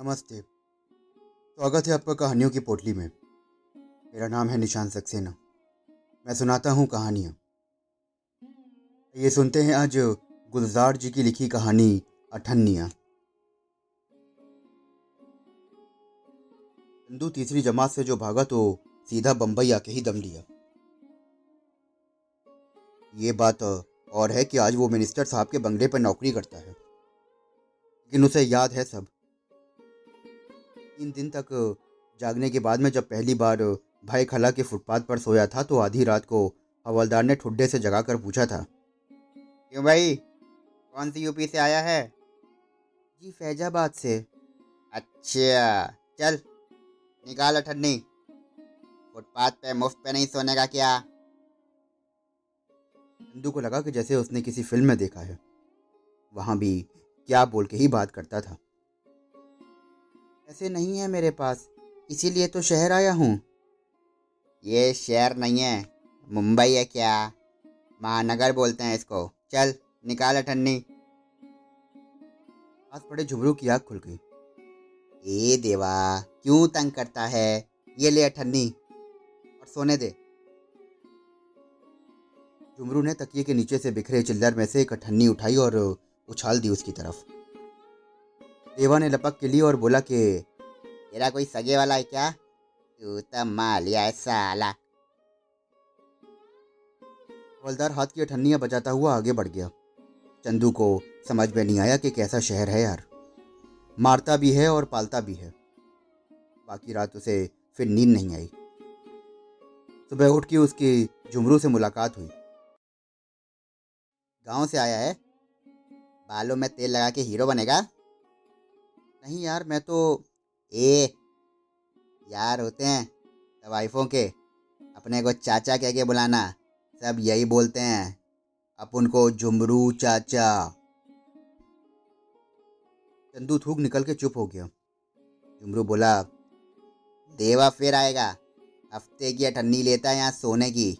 नमस्ते। स्वागत है आपका कहानियों की पोटली में। मेरा नाम है निशान सक्सेना। मैं सुनाता हूँ कहानियाँ। ये सुनते हैं आज गुलजार जी की लिखी कहानी अठन्निया। चंदू तीसरी जमात से जो भागा तो सीधा बम्बई आके ही दम लिया। ये बात और है कि आज वो मिनिस्टर साहब के बंगले पर नौकरी करता है। लेकिन उसे याद है सब। तीन दिन तक जागने के बाद में जब पहली बार भाई खला के फुटपाथ पर सोया था तो आधी रात को हवलदार ने ठुड्डे से जगाकर पूछा था, क्यों भाई? कौन सी यूपी से आया है? जी, फैजाबाद से। अच्छा चल, निकाल ठन्नी फुटपाथ पे मुफ़्त पे नहीं सोने का क्या? हिंदू को लगा कि जैसे उसने किसी फ़िल्म में देखा है। वहाँ भी क्या बोल के ही बात करता था। ऐसे नहीं है मेरे पास इसीलिए तो शहर आया हूँ। ये शहर नहीं है मुंबई है क्या? महानगर बोलते हैं इसको। चल निकाल ठन्नी पास पड़े झुमरू की आग खुल गई। ए देवा क्यों तंग करता है? ये ले अठन्नी। और सोने दे। झुमरू ने तकिए के नीचे से बिखरे चिल्लर में से एक अठन्नी उठाई और उछाल दी उसकी तरफ़। देवा ने लपक के ली और बोला कि, तेरा कोई सगे वाला है क्या? तू तो मालिया है साला. हवलदार हाथ की अठन्नियाँ बजाता हुआ आगे बढ़ गया। चंदू को समझ में नहीं आया कि कैसा शहर है यार। मारता भी है और पालता भी है। बाकी रात उसे फिर नींद नहीं आई। सुबह उठ के उसकी झुमरू से मुलाकात हुई। गाँव से आया है। बालों में तेल लगा के हीरो बनेगा। नहीं यार, मैं तो ए, यार होते हैं वाइफों के, अपने को चाचा कह के बुलाना, सब यही बोलते हैं अपन को झुमरू चाचा। चंदू थूक निकल के चुप हो गया। झुमरू बोला, देवा फिर आएगा, हफ़्ते की अठन्नी लेता है यहाँ सोने की।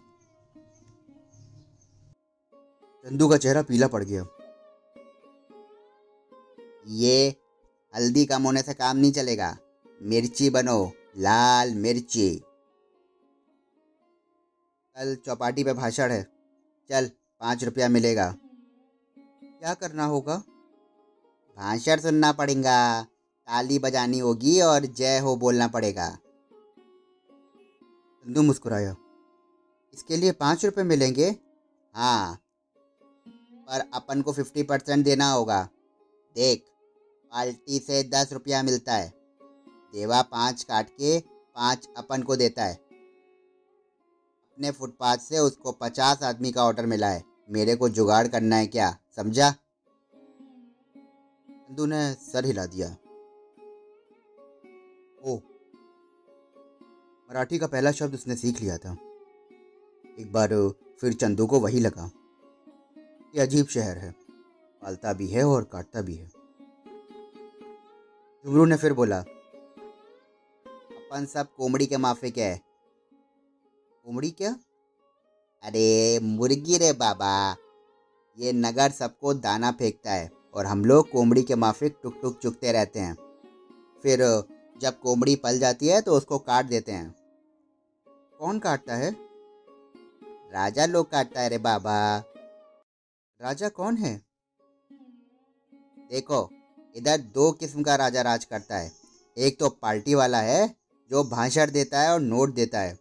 चंदू का चेहरा पीला पड़ गया। ये हल्दी कम होने से काम नहीं चलेगा। मिर्ची बनो, लाल मिर्ची। कल चौपाटी पे भाषण है। चल, पाँच रुपया मिलेगा। क्या करना होगा? भाषण सुनना पड़ेगा। ताली बजानी होगी और जय हो बोलना पड़ेगा। चंदू मुस्कुराया। इसके लिए पाँच रुपये मिलेंगे? हाँ। पर अपन को फिफ्टी परसेंट देना होगा। देख। पाल्टी से दस रुपया मिलता है। देवा पाँच काट के पाँच अपन को देता है। अपने फुटपाथ से उसको पचास आदमी का ऑर्डर मिला है। मेरे को जुगाड़ करना है क्या, समझा? चंदू ने सर हिला दिया। ओ, मराठी का पहला शब्द उसने सीख लिया था। एक बार फिर चंदू को वही लगा। ये अजीब शहर है। पालता भी है और काटता भी है। झुमरू ने फिर बोला, अपन सब कोमड़ी के माफे क्या है। कोमड़ी क्या? अरे, मुर्गी रे बाबा। ये नगर सबको दाना फेंकता है और हम लोग कोमड़ी के माफिक टुक टुक चुकते रहते हैं। फिर जब कोमड़ी पल जाती है तो उसको काट देते हैं। कौन काटता है? राजा लोग काटता है रे बाबा। राजा कौन है? देखो इधर दो किस्म का राजा राज करता है। एक तो पार्टी वाला है, जो भाषण देता है और नोट देता है,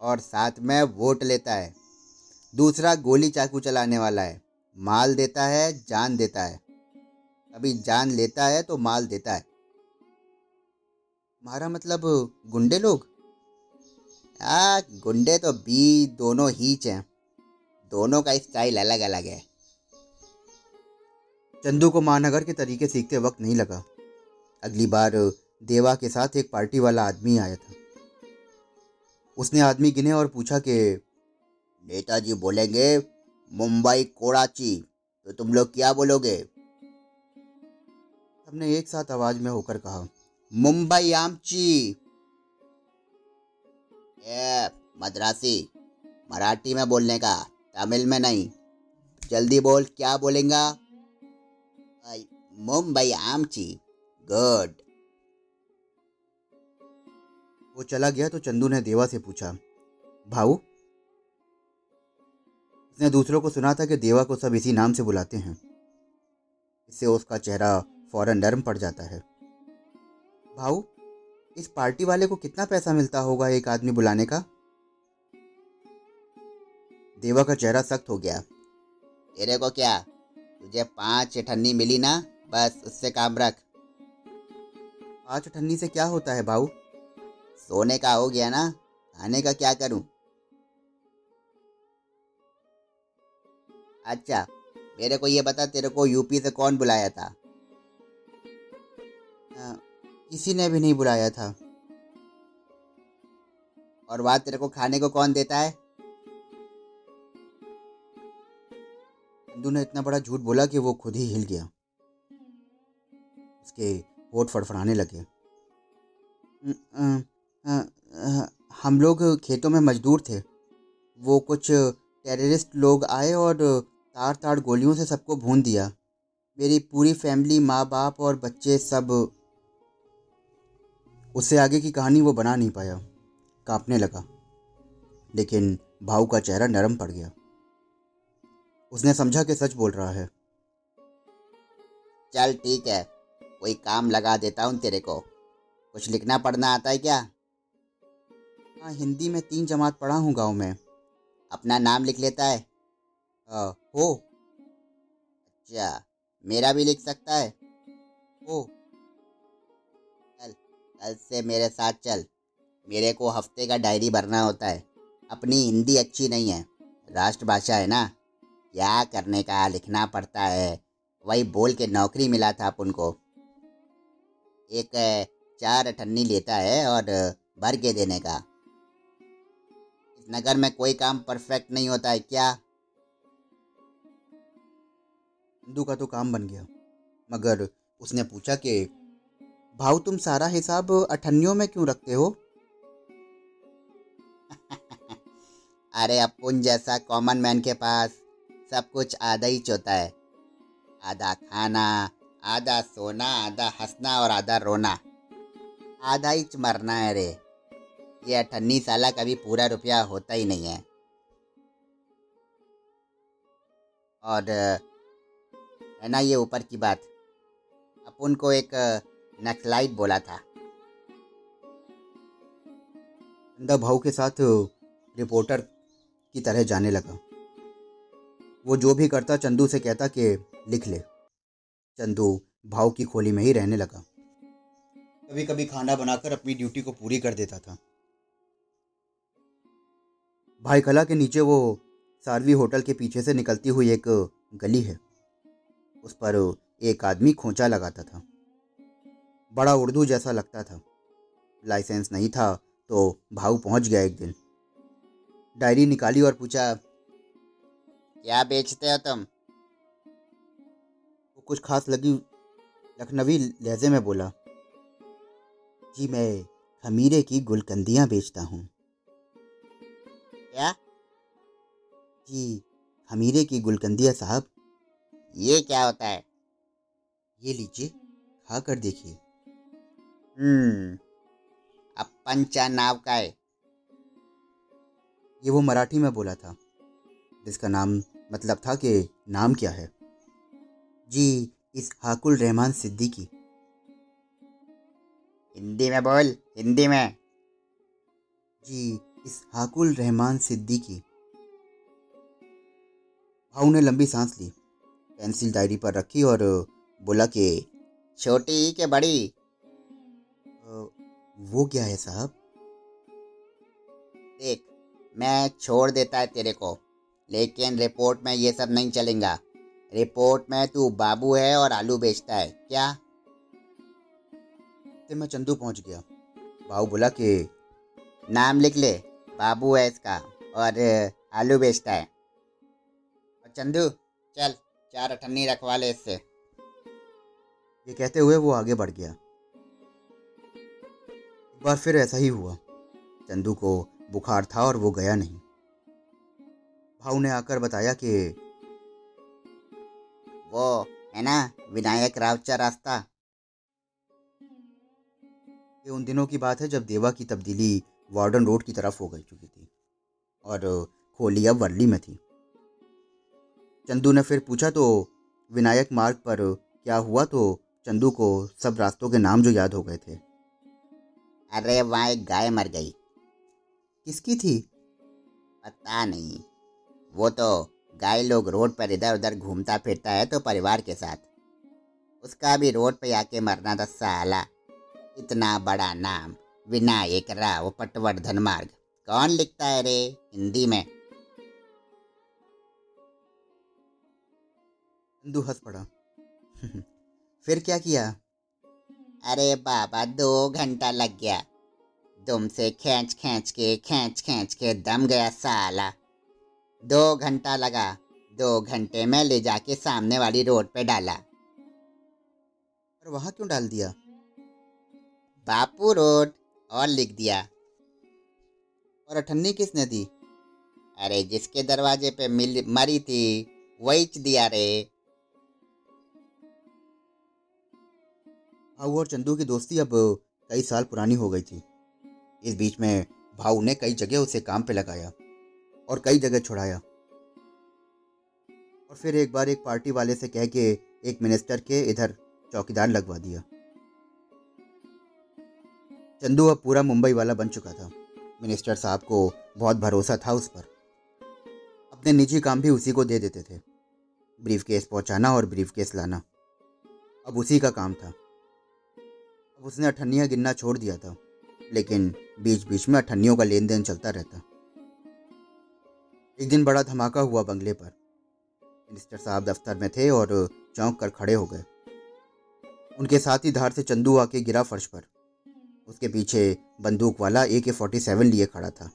और साथ में वोट लेता है। दूसरा गोली चाकू चलाने वाला है, माल देता है, जान देता है। कभी जान लेता है तो माल देता है। हमारा मतलब गुंडे लोग? आ गुंडे तो बी, दोनों हीच हैं। दोनों का स्टाइल अलग अलग है। चंदू को महानगर के तरीके सीखते वक्त नहीं लगा। अगली बार, देवा के साथ एक पार्टी वाला आदमी आया था। उसने आदमी गिने और पूछा कि, नेताजी बोलेंगे, मुंबई कोड़ाची तो तुम लोग क्या बोलोगे? सबने एक साथ आवाज़ में होकर कहा, मुंबई आमची। ए, मद्रासी, मराठी में बोलने का, तमिल में नहीं। जल्दी बोल, क्या बोलेगा? मुंबई आमची गुड। वो चला गया तो चंदू ने देवा से पूछा, भाऊ उसने दूसरों को सुना था कि देवा को सब इसी नाम से बुलाते हैं। इससे उसका चेहरा फ़ौरन नर्म पड़ जाता है। भाऊ, इस पार्टी वाले को कितना पैसा मिलता होगा एक आदमी बुलाने का? देवा का चेहरा सख्त हो गया, तेरे को क्या, तुझे पाँच ठन्नी मिली ना? बस उससे काम रख। पाँच ठन्नी से क्या होता है भाऊ सोने का हो गया ना खाने का क्या करूँ? अच्छा मेरे को ये बता तेरे को यूपी से कौन बुलाया था? आ, किसी ने भी नहीं बुलाया था। और बात तेरे को खाने को कौन देता है? चंदू ने इतना बड़ा झूठ बोला कि वो खुद ही हिल गया। उसके होठ फड़फड़ाने लगे। हम लोग खेतों में मजदूर थे। वो कुछ टेररिस्ट लोग आए और तार तार गोलियों से सबको भून दिया। मेरी पूरी फैमिली माँ बाप और बच्चे सब उससे आगे की कहानी वो बना नहीं पाया। कांपने लगा। लेकिन भाऊ का चेहरा नरम पड़ गया। उसने समझा कि सच बोल रहा है। चल, ठीक है। कोई काम लगा देता हूँ तेरे को। कुछ लिखना पढ़ना आता है क्या? हाँ हिंदी में तीन जमात पढ़ा हूँ गाँव में। अपना नाम लिख लेता है। आ, हो। अच्छा मेरा भी लिख सकता है। हो। चल कल से मेरे साथ चल। मेरे को हफ़्ते का डायरी भरना होता है। अपनी हिंदी अच्छी नहीं है। राष्ट्रभाषा है ना। क्या करने का लिखना पड़ता है। वही बोल के नौकरी मिला था अपन को। एक चार अठन्नी लेता है और भर के देने का। इस नगर में कोई काम परफेक्ट नहीं होता है, क्या? हिंदू का तो काम बन गया। मगर उसने पूछा कि भाव तुम सारा हिसाब अठन्नियों में क्यों रखते हो? अरे अपुन जैसा कॉमन मैन के पास सब कुछ आधा ही चोता है। आधा खाना आधा सोना, आधा हंसना और आधा रोना। आधा ही मरना है रे। ये अठन्नी साला कभी पूरा रुपया होता ही नहीं है। और, है ना ये ऊपर की बात? अपन को एक, नक्सलाइट बोला था। भाऊ के साथ, रिपोर्टर की तरह जाने लगा। वो जो भी करता, चंदू से कहता कि लिख ले। चंदू भाव की खोली में ही रहने लगा। कभी कभी खाना बनाकर अपनी ड्यूटी को पूरी कर देता था। भाई कला के नीचे वो सारवी होटल के पीछे से निकलती हुई एक गली है। उस पर एक आदमी खोचा लगाता था। बड़ा उर्दू जैसा लगता था। लाइसेंस नहीं था तो भाऊ पहुँच गया एक दिन। डायरी निकाली और पूछा, क्या बेचते हो तुम? कुछ खास लगी लखनवी लहजे में बोला, जी, मैं खमीरे की गुलकंदियाँ बेचता हूँ। क्या? जी, खमीरे की गुलकंदियाँ साहब। ये क्या होता है? ये लीजिए खा कर देखिए। हम्म अब पंचा नाव का है। ये वो मराठी में बोला था, जिसका नाम मतलब था कि नाम क्या है। जी, इस हाकुल रहमान सिद्दीकी। हिंदी में बोल, हिंदी में। जी, इस हाकुल रहमान सिद्दीकी। भाऊ ने लंबी सांस ली, पेंसिल डायरी पर रखी और बोला कि, छोटी के बड़ी? वो क्या है साहब? देख, मैं छोड़ देता है तेरे को, लेकिन रिपोर्ट में ये सब नहीं चलेगा। रिपोर्ट में तू बाबू है और आलू बेचता है, क्या? तो मैं चंदू पहुँच गया। बाबू बोला कि, नाम लिख ले, बाबू है इसका और आलू बेचता है। और चंदू, चल, चार अठन्नी रखवा ले इससे। ये कहते हुए वो आगे बढ़ गया। एक बार फिर ऐसा ही हुआ। चंदू को बुखार था और वो गया नहीं। भाऊ ने आकर बताया कि वो, है ना, विनायक रावचा रास्ता। ये उन दिनों की बात है जब देवा की तब्दीली वार्डन रोड की तरफ़ हो गई चुकी थी और खोली अब वर्ली में थी। चंदू ने फिर पूछा तो विनायक मार्ग पर क्या हुआ? तो चंदू को सब रास्तों के नाम जो याद हो गए थे। अरे वहाँ एक गाय मर गई। किसकी थी? पता नहीं। वो तो गाय लोग रोड पर इधर उधर घूमता फिरता है तो परिवार के साथ। उसका भी रोड पे आके मरना था साला। इतना बड़ा नाम विनायक राव पटवर्धन मार्ग कौन लिखता है रे हिंदी में? हंस पड़ा। फिर क्या किया? अरे बाबा दो घंटा लग गया। दुम से खेच खींच के खेच खेच के दम गया साला। दो घंटा लगा। दो घंटे में ले जाके सामने वाली रोड पे डाला। और वहाँ क्यों डाल दिया? बापू रोड और लिख दिया। और अठन्नी किसने दी? अरे जिसके दरवाजे पे मिल मरी थी, वही दिया रे। भाऊ और चंदू की दोस्ती अब कई साल पुरानी हो गई थी। इस बीच में भाऊ ने कई जगह उसे काम पे लगाया। और कई जगह छुड़ाया। और फिर एक बार एक पार्टी वाले से कह के एक मिनिस्टर के इधर चौकीदार लगवा दिया। चंदू अब पूरा मुंबई वाला बन चुका था। मिनिस्टर साहब को बहुत भरोसा था उस पर। अपने निजी काम भी उसी को दे देते थे। ब्रीफ केस पहुंचाना और ब्रीफ केस लाना। अब उसी का काम था। अब उसने अठन्नियाँ गिनना छोड़ दिया था। लेकिन बीच बीच में अठन्नियों का लेन देन चलता रहता। एक दिन बड़ा धमाका हुआ बंगले पर। मिनिस्टर साहब दफ्तर में थे और चौंक कर खड़े हो गए। उनके साथ ही धार से चंदू आके गिरा फर्श पर। उसके पीछे बंदूक वाला ए के फोर्टी सेवन लिए खड़ा था।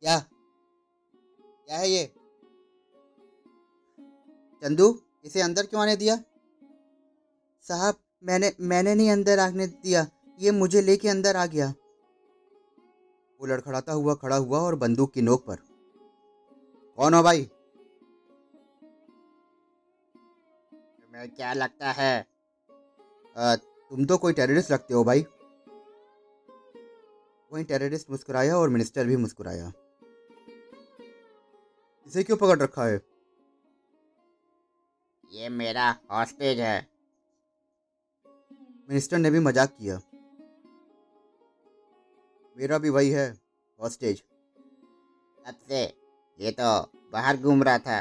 क्या? क्या है ये? चंदू, इसे अंदर क्यों आने दिया? साहब, मैंने मैंने नहीं अंदर आने दिया। ये मुझे लेके अंदर आ गया। वो लड़खड़ाता हुआ खड़ा हुआ और बंदूक की नोक पर। कौन हो भाई? तुम्हें क्या लगता है? आ, तुम तो कोई टेररिस्ट लगते हो भाई। वहीं टेररिस्ट मुस्कुराया और मिनिस्टर भी मुस्कुराया। इसे क्यों पकड़ रखा है? ये मेरा हॉस्टेज है। मिनिस्टर ने भी मज़ाक किया। मेरा भी वही है हॉस्टेज तब से ये तो बाहर घूम रहा था।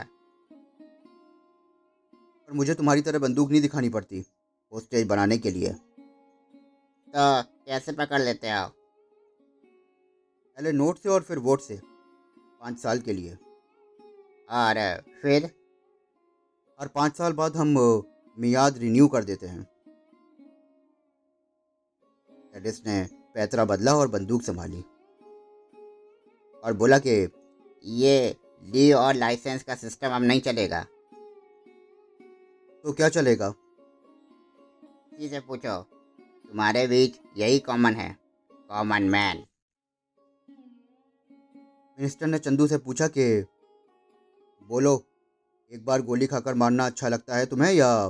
पर मुझे तुम्हारी तरह बंदूक नहीं दिखानी पड़ती हॉस्टेज बनाने के लिए। तो कैसे पकड़ लेते हो? पहले नोट से और फिर वोट से पाँच साल के लिए। और फिर? और पाँच साल बाद हम मियाद रिन्यू कर देते हैं। ने पैतरा बदला और बंदूक संभाली और बोला कि, ये ली और लाइसेंस का सिस्टम अब नहीं चलेगा। तो क्या चलेगा? किसी से पूछो, तुम्हारे बीच यही कॉमन है कॉमन मैन मिनिस्टर ने चंदू से पूछा कि, बोलो, एक बार गोली खाकर मारना अच्छा लगता है तुम्हें या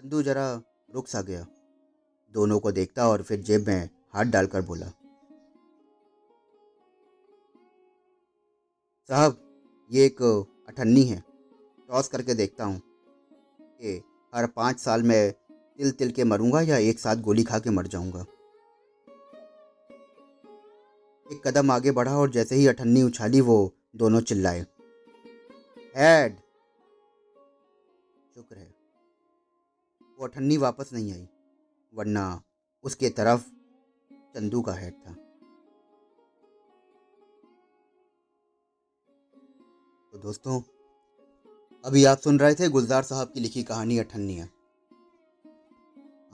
चंदू जरा रुक सा गया। दोनों को देखता और फिर जेब में हाथ डालकर बोला, साहब, ये एक अठन्नी है। टॉस करके देखता हूँ कि हर पाँच साल में तिल तिल के मरूँगा या एक साथ गोली खा के मर जाऊँगा। एक कदम आगे बढ़ा और जैसे ही अठन्नी उछाली, वो दोनों चिल्लाए, हेड! शुक्र है। वो अठन्नी वापस नहीं आई। वरना उसके तरफ़ चंदू का हेड था। तो दोस्तों, अभी आप सुन रहे थे गुलजार साहब की लिखी कहानी अठन्निया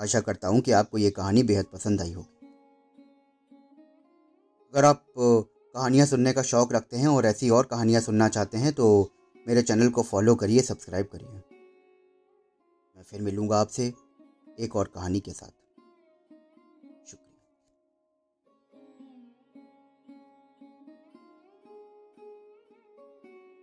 आशा करता हूँ कि आपको ये कहानी बेहद पसंद आई होगी। अगर आप कहानियाँ सुनने का शौक़ रखते हैं और ऐसी और कहानियाँ सुनना चाहते हैं तो मेरे चैनल को फॉलो करिए, सब्सक्राइब करिए। मैं फिर मिलूँगा आपसे एक और कहानी के साथ।